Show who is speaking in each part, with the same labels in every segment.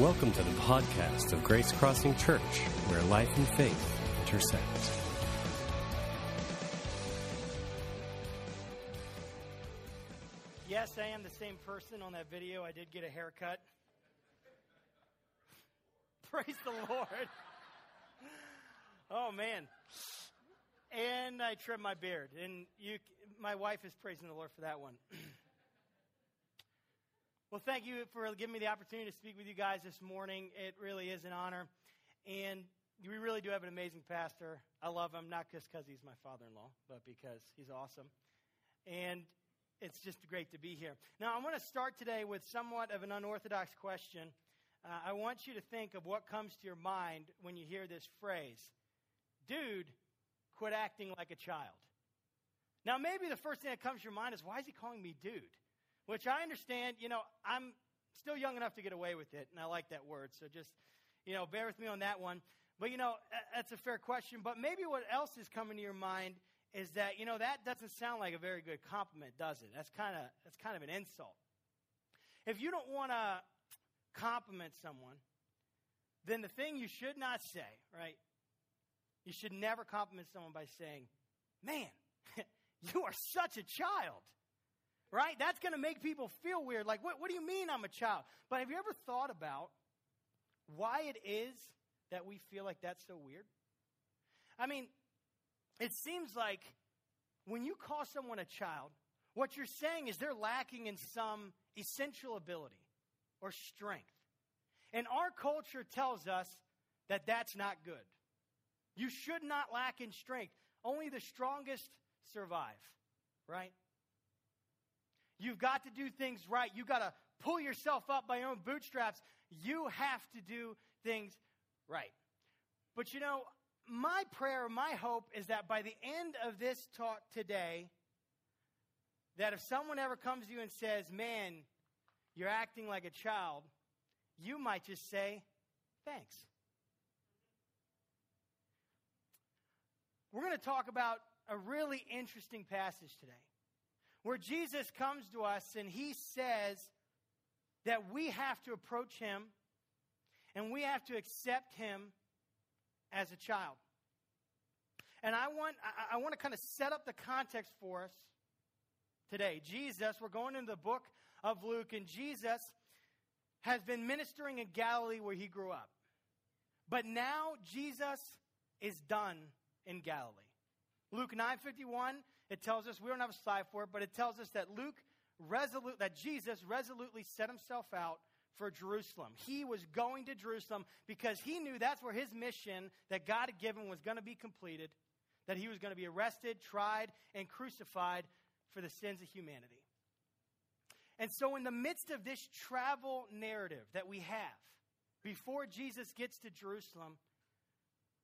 Speaker 1: Welcome to the podcast of Grace Crossing Church, where life and faith intersect.
Speaker 2: Yes, I am the same person on that video. I did get a haircut. Praise the Lord. Oh man. And I trimmed my beard. And you my wife is praising the Lord for that one. well, thank you for giving me the opportunity to speak with you guys this morning. It really is an honor. And we really do have an amazing pastor. I love him, not just because he's my father in law, but because he's awesome. And it's just great to be here. Now, I want to start today with somewhat of an unorthodox question. Uh, I want you to think of what comes to your mind when you hear this phrase Dude, quit acting like a child. Now, maybe the first thing that comes to your mind is, why is he calling me dude? Which I understand, you know, I'm still young enough to get away with it, and I like that word, so just, you know, bear with me on that one. But, you know, that's a fair question. But maybe what else is coming to your mind is that, you know, that doesn't sound like a very good compliment, does it? That's kind of that's kind of an insult. If you don't want to compliment someone, then the thing you should not say, right? You should never compliment someone by saying, Man, you are such a child. Right? That's going to make people feel weird. Like, what, what do you mean I'm a child? But have you ever thought about why it is that we feel like that's so weird? I mean, it seems like when you call someone a child, what you're saying is they're lacking in some essential ability or strength. And our culture tells us that that's not good. You should not lack in strength. Only the strongest survive, right? You've got to do things right. You've got to pull yourself up by your own bootstraps. You have to do things right. But you know, my prayer, my hope is that by the end of this talk today, that if someone ever comes to you and says, Man, you're acting like a child, you might just say, Thanks. We're going to talk about a really interesting passage today where Jesus comes to us and he says that we have to approach him and we have to accept him as a child. And I want, I, want to kind of set up the context for us today. Jesus, we're going into the book of Luke, and Jesus has been ministering in Galilee where he grew up. But now Jesus is done in Galilee. Luke 9:51, it tells us, we don't have a slide for it, but it tells us that Luke resolute that Jesus resolutely set himself out for Jerusalem. He was going to Jerusalem because he knew that's where his mission that God had given was going to be completed, that he was going to be arrested, tried, and crucified for the sins of humanity. And so, in the midst of this travel narrative that we have, before Jesus gets to Jerusalem,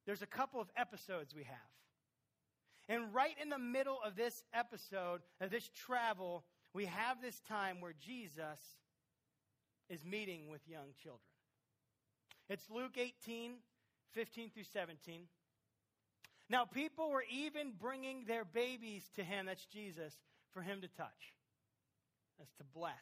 Speaker 2: there's a couple of episodes we have. And right in the middle of this episode, of this travel, we have this time where Jesus is meeting with young children. It's Luke 18, 15 through 17. Now, people were even bringing their babies to him, that's Jesus, for him to touch. That's to bless.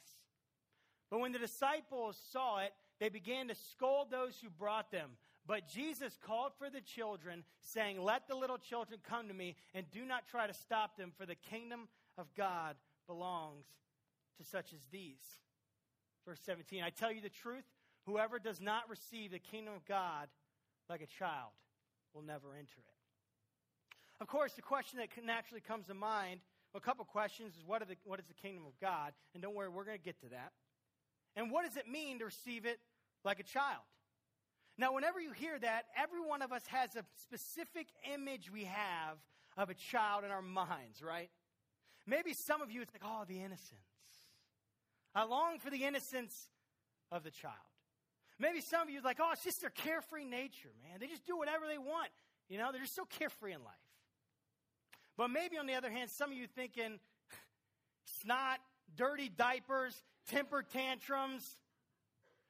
Speaker 2: But when the disciples saw it, they began to scold those who brought them. But Jesus called for the children, saying, Let the little children come to me, and do not try to stop them, for the kingdom of God belongs to such as these. Verse 17 I tell you the truth, whoever does not receive the kingdom of God like a child will never enter it. Of course, the question that naturally comes to mind, a couple questions is what, the, what is the kingdom of God? And don't worry, we're going to get to that. And what does it mean to receive it like a child? Now, whenever you hear that, every one of us has a specific image we have of a child in our minds, right? Maybe some of you, it's like, oh, the innocence. I long for the innocence of the child. Maybe some of you like, oh, it's just their carefree nature, man. They just do whatever they want. You know, they're just so carefree in life. But maybe on the other hand, some of you thinking snot, dirty diapers, temper tantrums,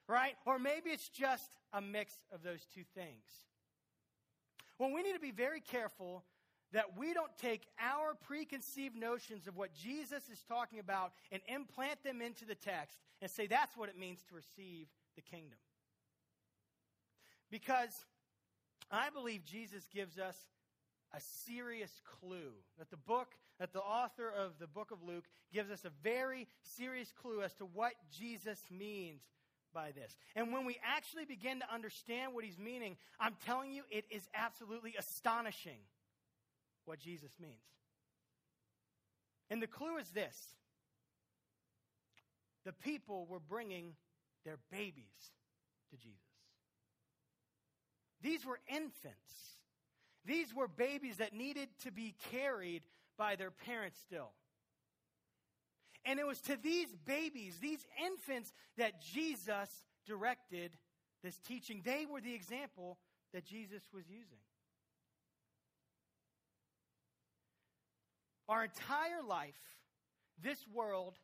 Speaker 2: right? Or maybe it's just a mix of those two things. Well, we need to be very careful that we don't take our preconceived notions of what Jesus is talking about and implant them into the text and say that's what it means to receive the kingdom. Because I believe Jesus gives us a serious clue. That the book, that the author of the book of Luke gives us a very serious clue as to what Jesus means by this. And when we actually begin to understand what he's meaning, I'm telling you, it is absolutely astonishing what Jesus means. And the clue is this the people were bringing their babies to Jesus. These were infants. These were babies that needed to be carried by their parents still. And it was to these babies, these infants, that Jesus directed this teaching. They were the example that Jesus was using. Our entire life, this world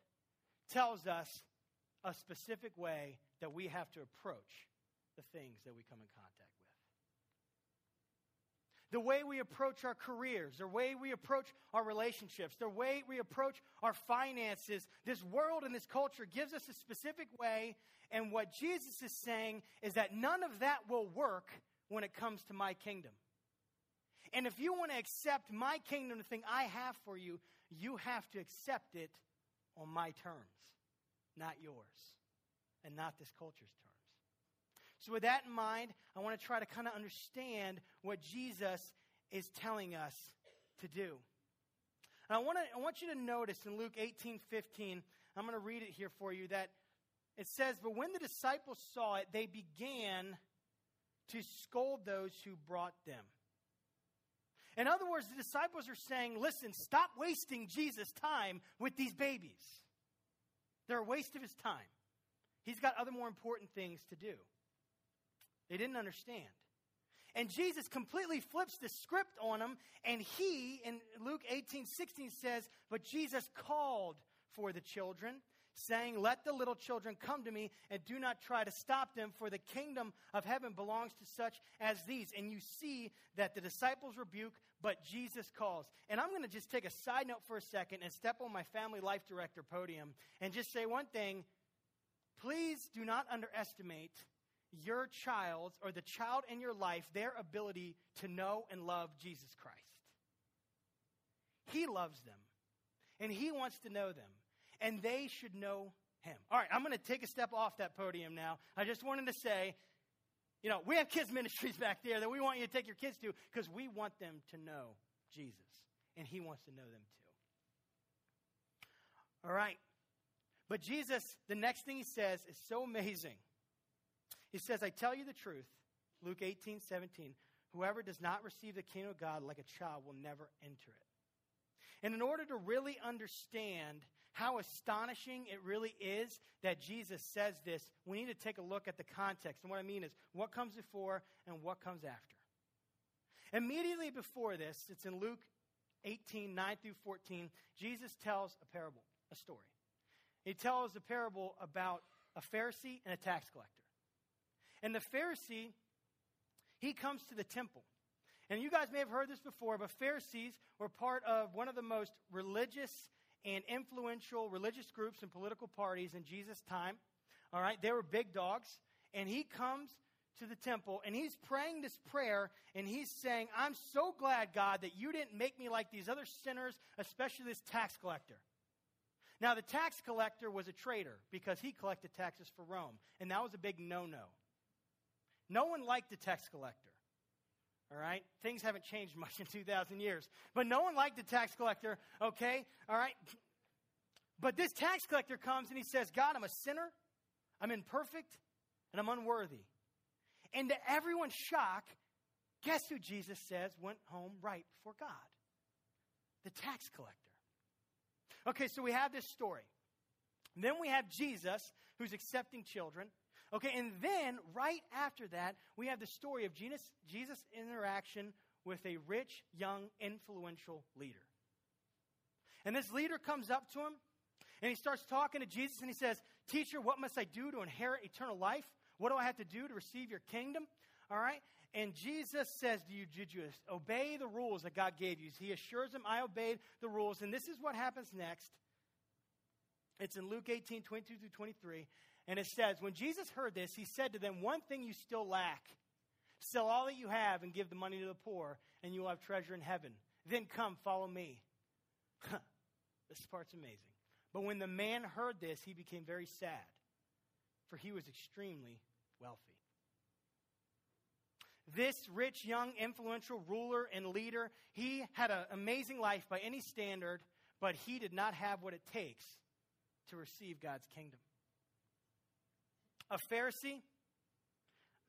Speaker 2: tells us a specific way that we have to approach the things that we come in contact the way we approach our careers, the way we approach our relationships, the way we approach our finances. This world and this culture gives us a specific way, and what Jesus is saying is that none of that will work when it comes to my kingdom. And if you want to accept my kingdom, the thing I have for you, you have to accept it on my terms, not yours, and not this culture's terms. So, with that in mind, I want to try to kind of understand what Jesus is telling us to do. And I want, to, I want you to notice in Luke 18 15, I'm going to read it here for you, that it says, But when the disciples saw it, they began to scold those who brought them. In other words, the disciples are saying, Listen, stop wasting Jesus' time with these babies. They're a waste of his time. He's got other more important things to do. They didn't understand. And Jesus completely flips the script on them, and he, in Luke 18 16, says, But Jesus called for the children, saying, Let the little children come to me, and do not try to stop them, for the kingdom of heaven belongs to such as these. And you see that the disciples rebuke, but Jesus calls. And I'm going to just take a side note for a second and step on my family life director podium and just say one thing. Please do not underestimate your child's or the child in your life their ability to know and love Jesus Christ. He loves them, and He wants to know them, and they should know Him. All right, I'm going to take a step off that podium now. I just wanted to say, you know, we have kids' ministries back there that we want you to take your kids to because we want them to know Jesus, and He wants to know them too. All right. But Jesus, the next thing he says is so amazing. He says, I tell you the truth, Luke 18, 17, whoever does not receive the kingdom of God like a child will never enter it. And in order to really understand how astonishing it really is that Jesus says this, we need to take a look at the context. And what I mean is what comes before and what comes after. Immediately before this, it's in Luke 18, 9 through 14, Jesus tells a parable, a story. He tells a parable about a Pharisee and a tax collector. And the Pharisee, he comes to the temple. And you guys may have heard this before, but Pharisees were part of one of the most religious and influential religious groups and political parties in Jesus' time. All right, they were big dogs. And he comes to the temple and he's praying this prayer and he's saying, I'm so glad, God, that you didn't make me like these other sinners, especially this tax collector. Now, the tax collector was a traitor because he collected taxes for Rome, and that was a big no no. No one liked the tax collector. All right? Things haven't changed much in 2,000 years. But no one liked the tax collector, okay? All right? But this tax collector comes and he says, God, I'm a sinner, I'm imperfect, and I'm unworthy. And to everyone's shock, guess who Jesus says went home right before God? The tax collector. Okay, so we have this story. then we have Jesus who's accepting children. Okay, and then right after that, we have the story of Jesus, Jesus' interaction with a rich, young, influential leader. And this leader comes up to him and he starts talking to Jesus and he says, Teacher, what must I do to inherit eternal life? What do I have to do to receive your kingdom? All right? And Jesus says to you, did you obey the rules that God gave you? He assures him, I obeyed the rules. And this is what happens next. It's in Luke 18, 22 through 23. And it says, When Jesus heard this, he said to them, One thing you still lack. Sell all that you have and give the money to the poor, and you will have treasure in heaven. Then come, follow me. this part's amazing. But when the man heard this, he became very sad, for he was extremely wealthy. This rich, young, influential ruler and leader, he had an amazing life by any standard, but he did not have what it takes to receive God's kingdom. A Pharisee,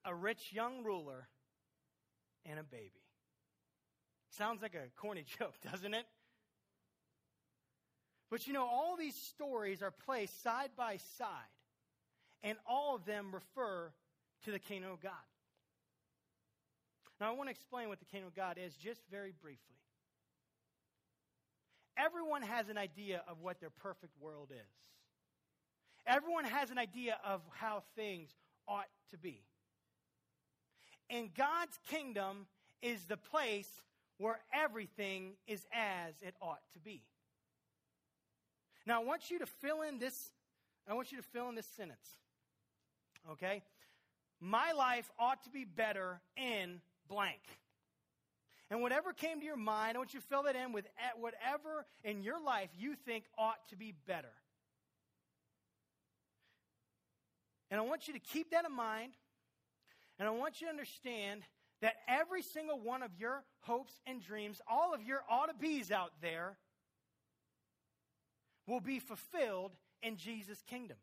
Speaker 2: a rich young ruler, and a baby. Sounds like a corny joke, doesn't it? But you know, all these stories are placed side by side, and all of them refer to the kingdom of God. Now, I want to explain what the kingdom of God is just very briefly. Everyone has an idea of what their perfect world is. Everyone has an idea of how things ought to be. And God's kingdom is the place where everything is as it ought to be. Now, I want you to fill in this, I want you to fill in this sentence. Okay? My life ought to be better in blank. And whatever came to your mind, I want you to fill that in with whatever in your life you think ought to be better. And I want you to keep that in mind. And I want you to understand that every single one of your hopes and dreams, all of your ought to be's out there, will be fulfilled in Jesus' kingdom.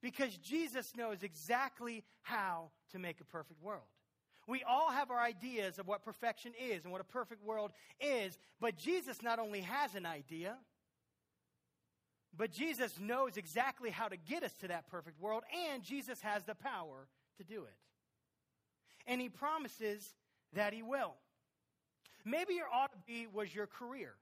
Speaker 2: Because Jesus knows exactly how to make a perfect world. We all have our ideas of what perfection is and what a perfect world is, but Jesus not only has an idea, but Jesus knows exactly how to get us to that perfect world, and Jesus has the power to do it. And he promises that he will. Maybe your ought to be was your career.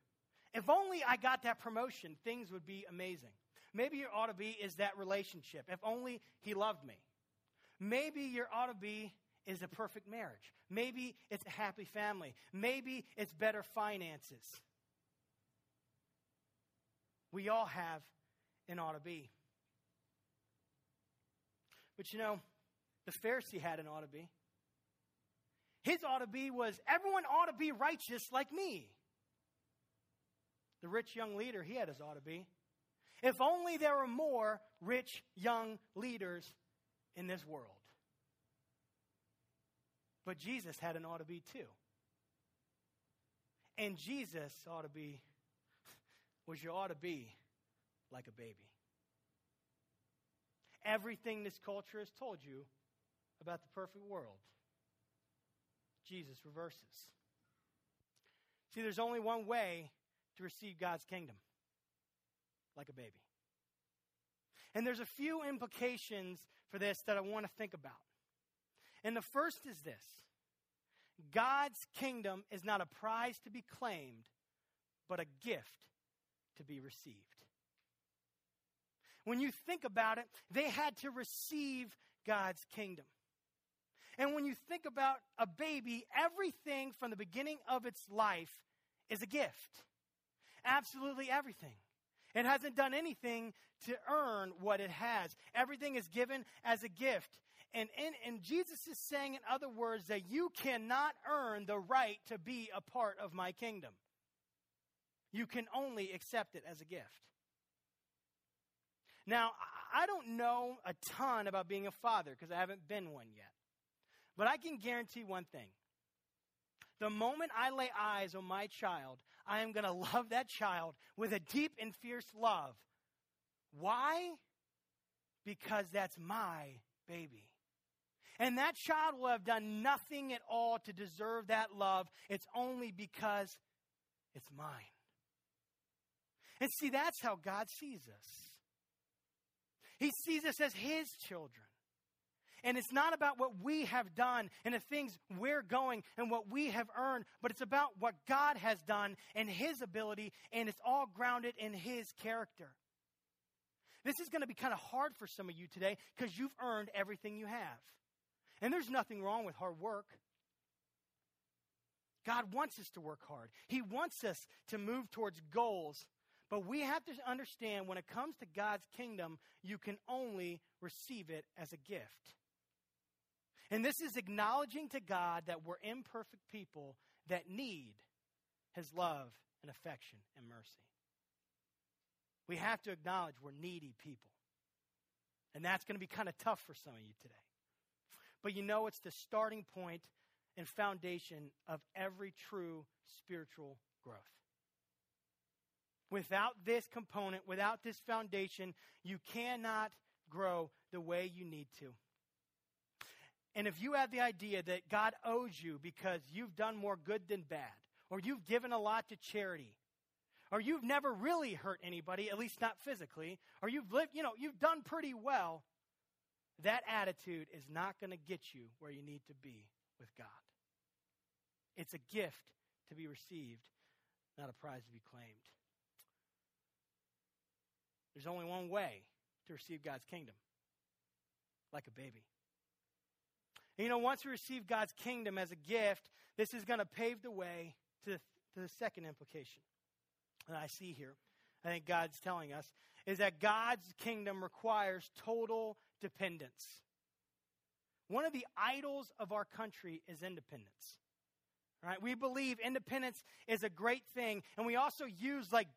Speaker 2: If only I got that promotion, things would be amazing. Maybe your ought to be is that relationship. If only he loved me. Maybe your ought to be is a perfect marriage. Maybe it's a happy family. Maybe it's better finances. We all have an ought to be. But you know, the Pharisee had an ought to be. His ought to be was everyone ought to be righteous like me. The rich young leader, he had his ought to be. If only there were more rich young leaders in this world. But Jesus had an ought to be too. And Jesus ought to be, was you ought to be like a baby. Everything this culture has told you about the perfect world, Jesus reverses. See, there's only one way to receive God's kingdom like a baby. And there's a few implications for this that I want to think about. And the first is this God's kingdom is not a prize to be claimed, but a gift to be received. When you think about it, they had to receive God's kingdom. And when you think about a baby, everything from the beginning of its life is a gift absolutely everything. It hasn't done anything to earn what it has. Everything is given as a gift. And, and, and Jesus is saying, in other words, that you cannot earn the right to be a part of my kingdom. You can only accept it as a gift. Now, I don't know a ton about being a father because I haven't been one yet. But I can guarantee one thing the moment I lay eyes on my child, I am going to love that child with a deep and fierce love. Why? Because that's my baby. And that child will have done nothing at all to deserve that love. It's only because it's mine. And see, that's how God sees us. He sees us as His children. And it's not about what we have done and the things we're going and what we have earned, but it's about what God has done and His ability, and it's all grounded in His character. This is going to be kind of hard for some of you today because you've earned everything you have. And there's nothing wrong with hard work. God wants us to work hard. He wants us to move towards goals. But we have to understand when it comes to God's kingdom, you can only receive it as a gift. And this is acknowledging to God that we're imperfect people that need his love and affection and mercy. We have to acknowledge we're needy people. And that's going to be kind of tough for some of you today. But you know, it's the starting point and foundation of every true spiritual growth. Without this component, without this foundation, you cannot grow the way you need to. And if you have the idea that God owes you because you've done more good than bad, or you've given a lot to charity, or you've never really hurt anybody, at least not physically, or you've lived, you know, you've done pretty well, that attitude is not going to get you where you need to be with God. It's a gift to be received, not a prize to be claimed. There's only one way to receive God's kingdom like a baby. And you know, once we receive God's kingdom as a gift, this is going to pave the way to, to the second implication that I see here. I think God's telling us is that God's kingdom requires total dependence. One of the idols of our country is independence. Right? We believe independence is a great thing, and we also use like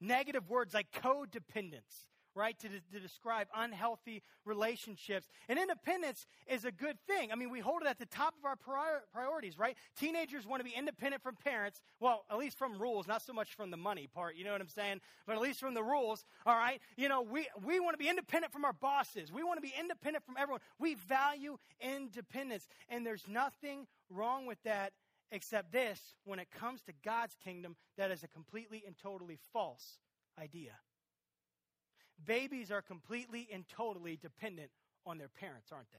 Speaker 2: negative words like codependence right, to, to describe unhealthy relationships. And independence is a good thing. I mean, we hold it at the top of our prior, priorities, right? Teenagers want to be independent from parents. Well, at least from rules, not so much from the money part, you know what I'm saying? But at least from the rules, all right? You know, we, we want to be independent from our bosses. We want to be independent from everyone. We value independence. And there's nothing wrong with that except this when it comes to God's kingdom, that is a completely and totally false idea. Babies are completely and totally dependent on their parents, aren't they?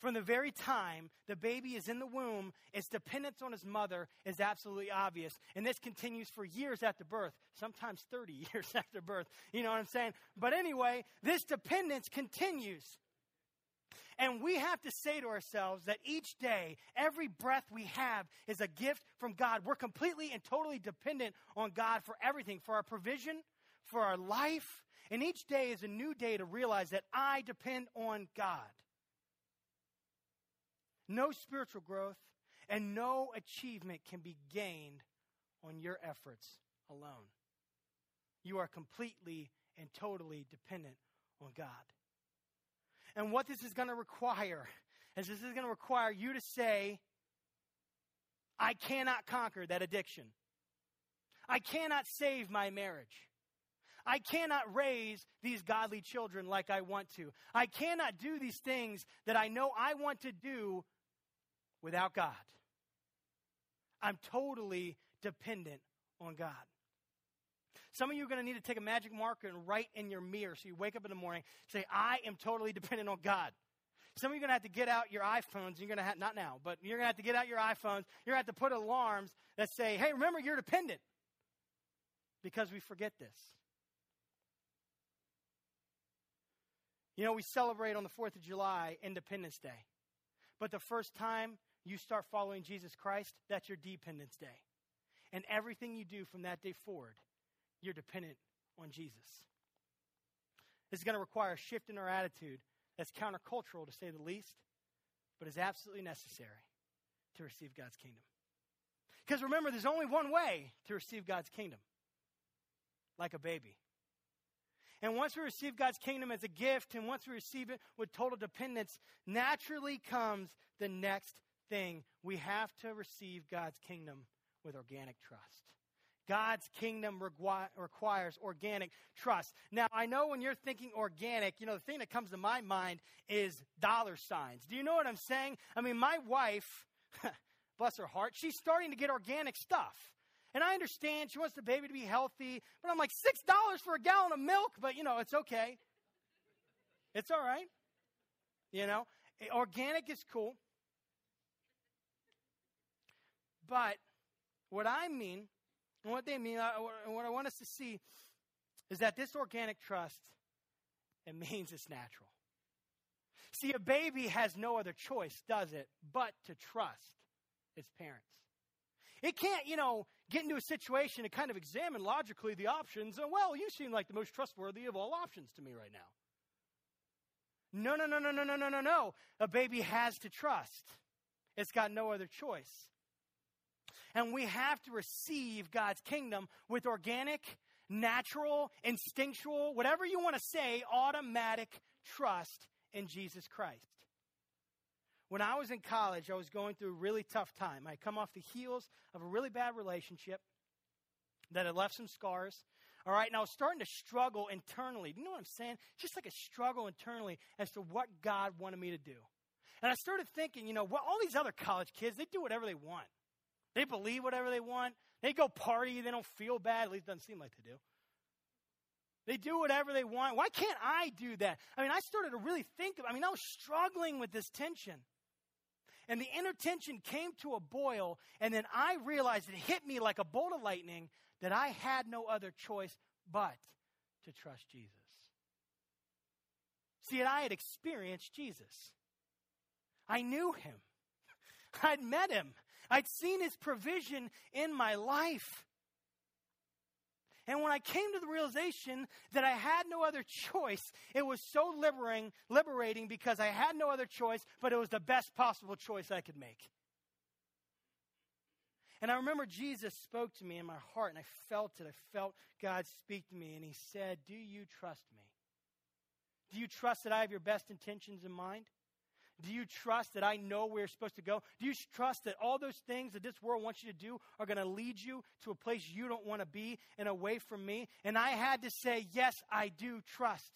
Speaker 2: From the very time the baby is in the womb, its dependence on his mother is absolutely obvious. And this continues for years after birth, sometimes 30 years after birth. You know what I'm saying? But anyway, this dependence continues. And we have to say to ourselves that each day, every breath we have is a gift from God. We're completely and totally dependent on God for everything, for our provision, for our life. And each day is a new day to realize that I depend on God. No spiritual growth and no achievement can be gained on your efforts alone. You are completely and totally dependent on God. And what this is going to require is this is going to require you to say, I cannot conquer that addiction. I cannot save my marriage. I cannot raise these godly children like I want to. I cannot do these things that I know I want to do without God. I'm totally dependent on God. Some of you are going to need to take a magic marker and write in your mirror so you wake up in the morning, and say, I am totally dependent on God. Some of you are going to have to get out your iPhones. You're going to have, not now, but you're going to have to get out your iPhones. You're going to have to put alarms that say, hey, remember, you're dependent. Because we forget this. You know, we celebrate on the 4th of July Independence Day. But the first time you start following Jesus Christ, that's your Dependence Day. And everything you do from that day forward, you're dependent on Jesus. This is going to require a shift in our attitude that's countercultural, to say the least, but is absolutely necessary to receive God's kingdom. Because remember, there's only one way to receive God's kingdom like a baby. And once we receive God's kingdom as a gift, and once we receive it with total dependence, naturally comes the next thing. We have to receive God's kingdom with organic trust. God's kingdom requires organic trust. Now, I know when you're thinking organic, you know, the thing that comes to my mind is dollar signs. Do you know what I'm saying? I mean, my wife, bless her heart, she's starting to get organic stuff. And I understand she wants the baby to be healthy, but I'm like, $6 for a gallon of milk, but you know, it's okay. It's all right. You know, eh, organic is cool. But what I mean, and what they mean, and what I want us to see is that this organic trust, it means it's natural. See, a baby has no other choice, does it, but to trust its parents. It can't, you know, get into a situation and kind of examine logically the options. And, well, you seem like the most trustworthy of all options to me right now. No, no, no, no, no, no, no, no, no. A baby has to trust. It's got no other choice. And we have to receive God's kingdom with organic, natural, instinctual, whatever you want to say, automatic trust in Jesus Christ. When I was in college, I was going through a really tough time. I come off the heels of a really bad relationship that had left some scars. All right, and I was starting to struggle internally. You know what I'm saying? Just like a struggle internally as to what God wanted me to do. And I started thinking, you know, well, all these other college kids, they do whatever they want. They believe whatever they want. They go party. They don't feel bad. At least it doesn't seem like they do. They do whatever they want. Why can't I do that? I mean, I started to really think of, I mean, I was struggling with this tension. And the inner tension came to a boil, and then I realized it hit me like a bolt of lightning that I had no other choice but to trust Jesus. See, and I had experienced Jesus. I knew him. I'd met him. I'd seen his provision in my life. And when I came to the realization that I had no other choice, it was so liberating, liberating because I had no other choice, but it was the best possible choice I could make. And I remember Jesus spoke to me in my heart, and I felt it. I felt God speak to me, and He said, Do you trust me? Do you trust that I have your best intentions in mind? Do you trust that I know where you're supposed to go? Do you trust that all those things that this world wants you to do are going to lead you to a place you don't want to be and away from me? And I had to say, Yes, I do trust.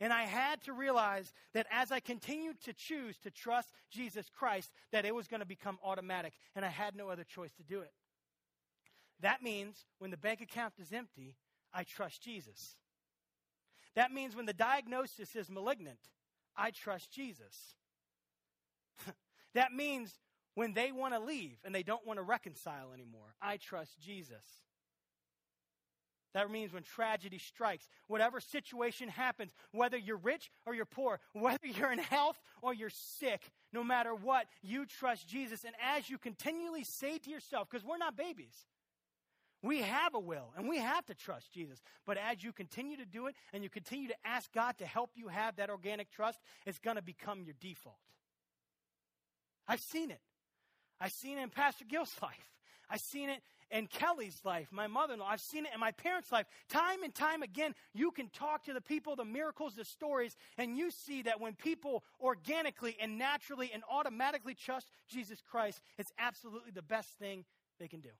Speaker 2: And I had to realize that as I continued to choose to trust Jesus Christ, that it was going to become automatic, and I had no other choice to do it. That means when the bank account is empty, I trust Jesus. That means when the diagnosis is malignant, I trust Jesus. that means when they want to leave and they don't want to reconcile anymore, I trust Jesus. That means when tragedy strikes, whatever situation happens, whether you're rich or you're poor, whether you're in health or you're sick, no matter what, you trust Jesus. And as you continually say to yourself, because we're not babies, we have a will and we have to trust Jesus. But as you continue to do it and you continue to ask God to help you have that organic trust, it's going to become your default. I've seen it. I've seen it in Pastor Gill's life. I've seen it in Kelly's life, my mother in law. I've seen it in my parents' life. Time and time again, you can talk to the people, the miracles, the stories, and you see that when people organically and naturally and automatically trust Jesus Christ, it's absolutely the best thing they can do.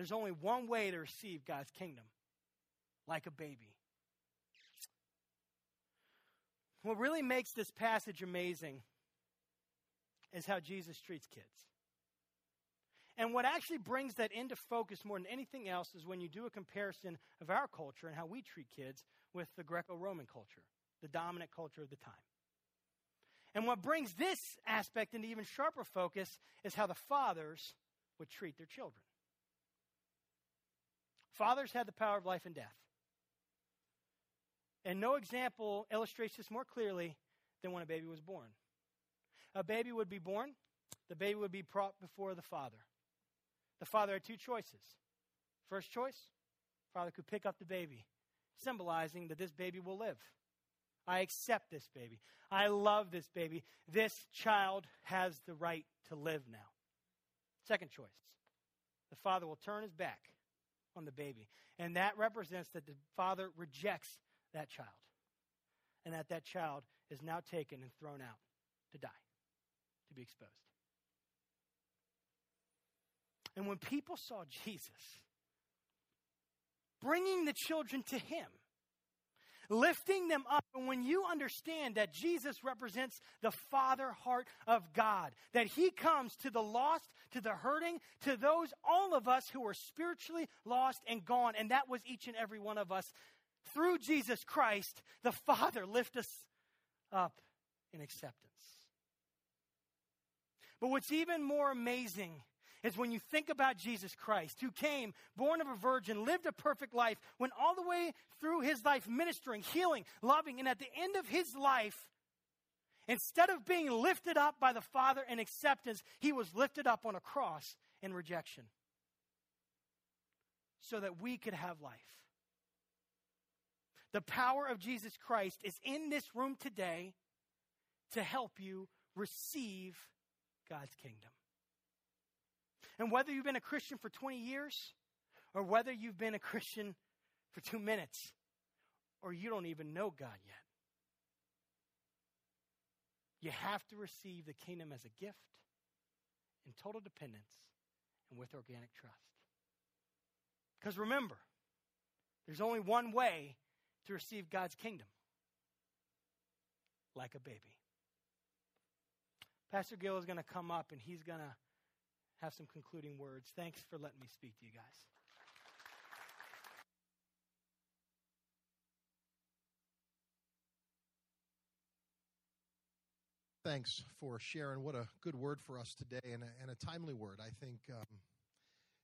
Speaker 2: There's only one way to receive God's kingdom like a baby. What really makes this passage amazing is how Jesus treats kids. And what actually brings that into focus more than anything else is when you do a comparison of our culture and how we treat kids with the Greco Roman culture, the dominant culture of the time. And what brings this aspect into even sharper focus is how the fathers would treat their children. Fathers had the power of life and death. And no example illustrates this more clearly than when a baby was born. A baby would be born, the baby would be brought before the father. The father had two choices. First choice, father could pick up the baby, symbolizing that this baby will live. I accept this baby. I love this baby. This child has the right to live now. Second choice, the father will turn his back on the baby. And that represents that the father rejects that child. And that that child is now taken and thrown out to die, to be exposed. And when people saw Jesus bringing the children to him, lifting them up. And when you understand that Jesus represents the Father heart of God, that He comes to the lost, to the hurting, to those, all of us who are spiritually lost and gone, and that was each and every one of us, through Jesus Christ, the Father lift us up in acceptance. But what's even more amazing is when you think about Jesus Christ, who came, born of a virgin, lived a perfect life, went all the way through his life ministering, healing, loving, and at the end of his life, instead of being lifted up by the Father in acceptance, he was lifted up on a cross in rejection so that we could have life. The power of Jesus Christ is in this room today to help you receive God's kingdom. And whether you've been a Christian for 20 years or whether you've been a Christian for two minutes or you don't even know God yet, you have to receive the kingdom as a gift in total dependence and with organic trust. Because remember, there's only one way to receive God's kingdom like a baby. Pastor Gill is going to come up and he's going to have some concluding words. Thanks for letting me speak to you guys.
Speaker 3: Thanks for sharing. What a good word for us today and a, and a timely word. I think um,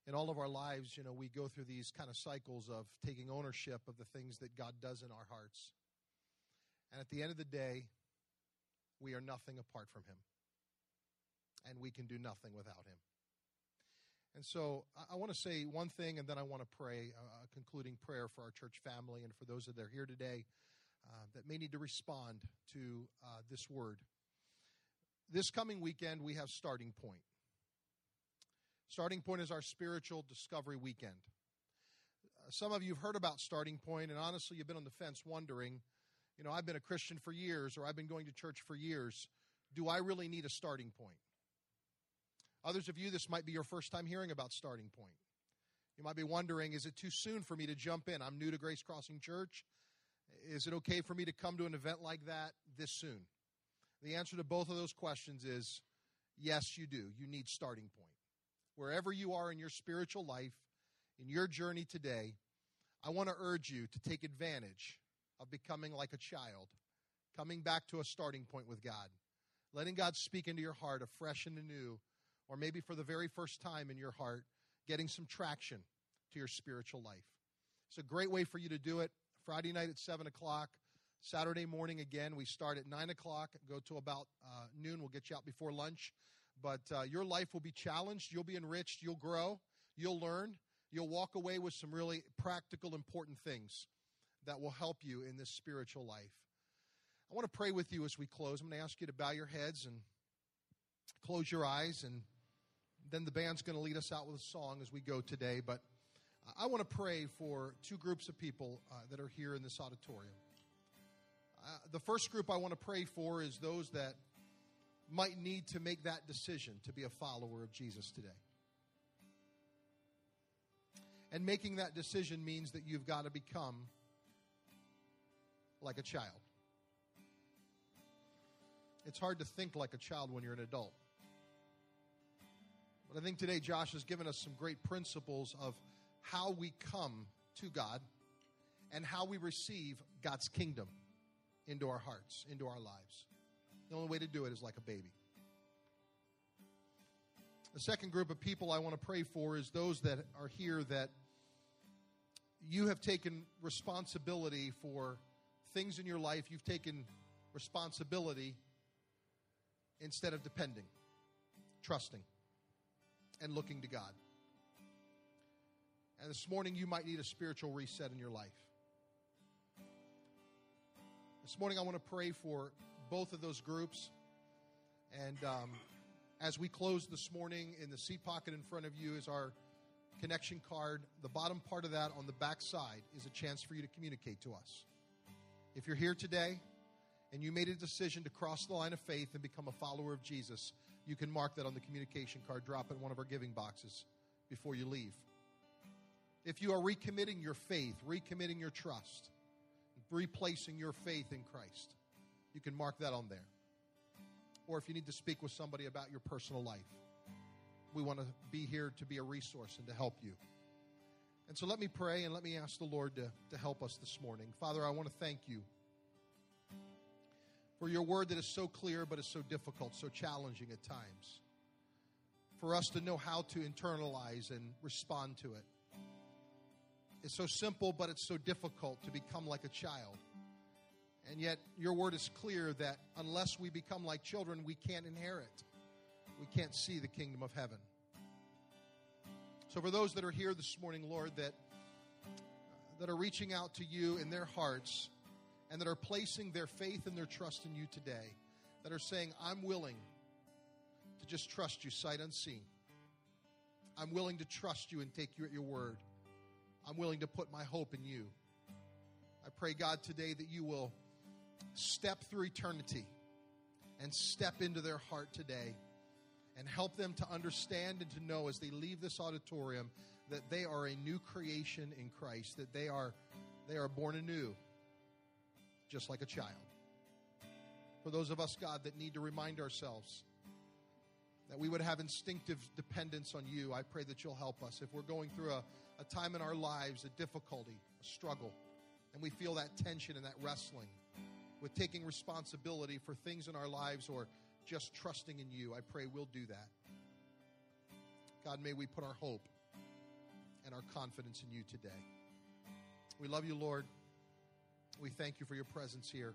Speaker 3: in all of our lives, you know, we go through these kind of cycles of taking ownership of the things that God does in our hearts. And at the end of the day, we are nothing apart from Him. And we can do nothing without Him. And so I, I want to say one thing, and then I want to pray a concluding prayer for our church family and for those that are here today uh, that may need to respond to uh, this word. This coming weekend, we have Starting Point. Starting Point is our spiritual discovery weekend. Uh, some of you have heard about Starting Point, and honestly, you've been on the fence wondering, you know, I've been a Christian for years, or I've been going to church for years. Do I really need a starting point? Others of you, this might be your first time hearing about Starting Point. You might be wondering, is it too soon for me to jump in? I'm new to Grace Crossing Church. Is it okay for me to come to an event like that this soon? The answer to both of those questions is yes, you do. You need Starting Point. Wherever you are in your spiritual life, in your journey today, I want to urge you to take advantage of becoming like a child, coming back to a starting point with God, letting God speak into your heart afresh and anew or maybe for the very first time in your heart, getting some traction to your spiritual life. It's a great way for you to do it. Friday night at 7 o'clock. Saturday morning again, we start at 9 o'clock, go to about uh, noon. We'll get you out before lunch. But uh, your life will be challenged. You'll be enriched. You'll grow. You'll learn. You'll walk away with some really practical, important things that will help you in this spiritual life. I want to pray with you as we close. I'm going to ask you to bow your heads and close your eyes and then the band's going to lead us out with a song as we go today. But I want to pray for two groups of people uh, that are here in this auditorium. Uh, the first group I want to pray for is those that might need to make that decision to be a follower of Jesus today. And making that decision means that you've got to become like a child. It's hard to think like a child when you're an adult. But I think today Josh has given us some great principles of how we come to God and how we receive God's kingdom into our hearts, into our lives. The only way to do it is like a baby. The second group of people I want to pray for is those that are here that you have taken responsibility for things in your life. You've taken responsibility instead of depending, trusting and looking to God. And this morning, you might need a spiritual reset in your life. This morning, I want to pray for both of those groups. And um, as we close this morning, in the seat pocket in front of you is our connection card. The bottom part of that on the back side is a chance for you to communicate to us. If you're here today and you made a decision to cross the line of faith and become a follower of Jesus, you can mark that on the communication card, drop it in one of our giving boxes before you leave. If you are recommitting your faith, recommitting your trust, replacing your faith in Christ, you can mark that on there. Or if you need to speak with somebody about your personal life, we want to be here to be a resource and to help you. And so let me pray and let me ask the Lord to, to help us this morning. Father, I want to thank you for your word that is so clear but is so difficult, so challenging at times. For us to know how to internalize and respond to it. It's so simple, but it's so difficult to become like a child. And yet, your word is clear that unless we become like children, we can't inherit. We can't see the kingdom of heaven. So, for those that are here this morning, Lord, that that are reaching out to you in their hearts and that are placing their faith and their trust in you today, that are saying, I'm willing to just trust you sight unseen. I'm willing to trust you and take you at your word. I'm willing to put my hope in you. I pray, God, today that you will step through eternity and step into their heart today and help them to understand and to know as they leave this auditorium that they are a new creation in Christ, that they are they are born anew just like a child. For those of us, God, that need to remind ourselves that we would have instinctive dependence on you, I pray that you'll help us. If we're going through a, a time in our lives, a difficulty, a struggle, and we feel that tension and that wrestling with taking responsibility for things in our lives or just trusting in you, I pray we'll do that. God, may we put our hope and our confidence in you today. We love you, Lord. We thank you for your presence here.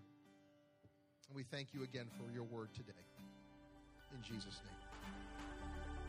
Speaker 3: And we thank you again for your word today. In Jesus' name.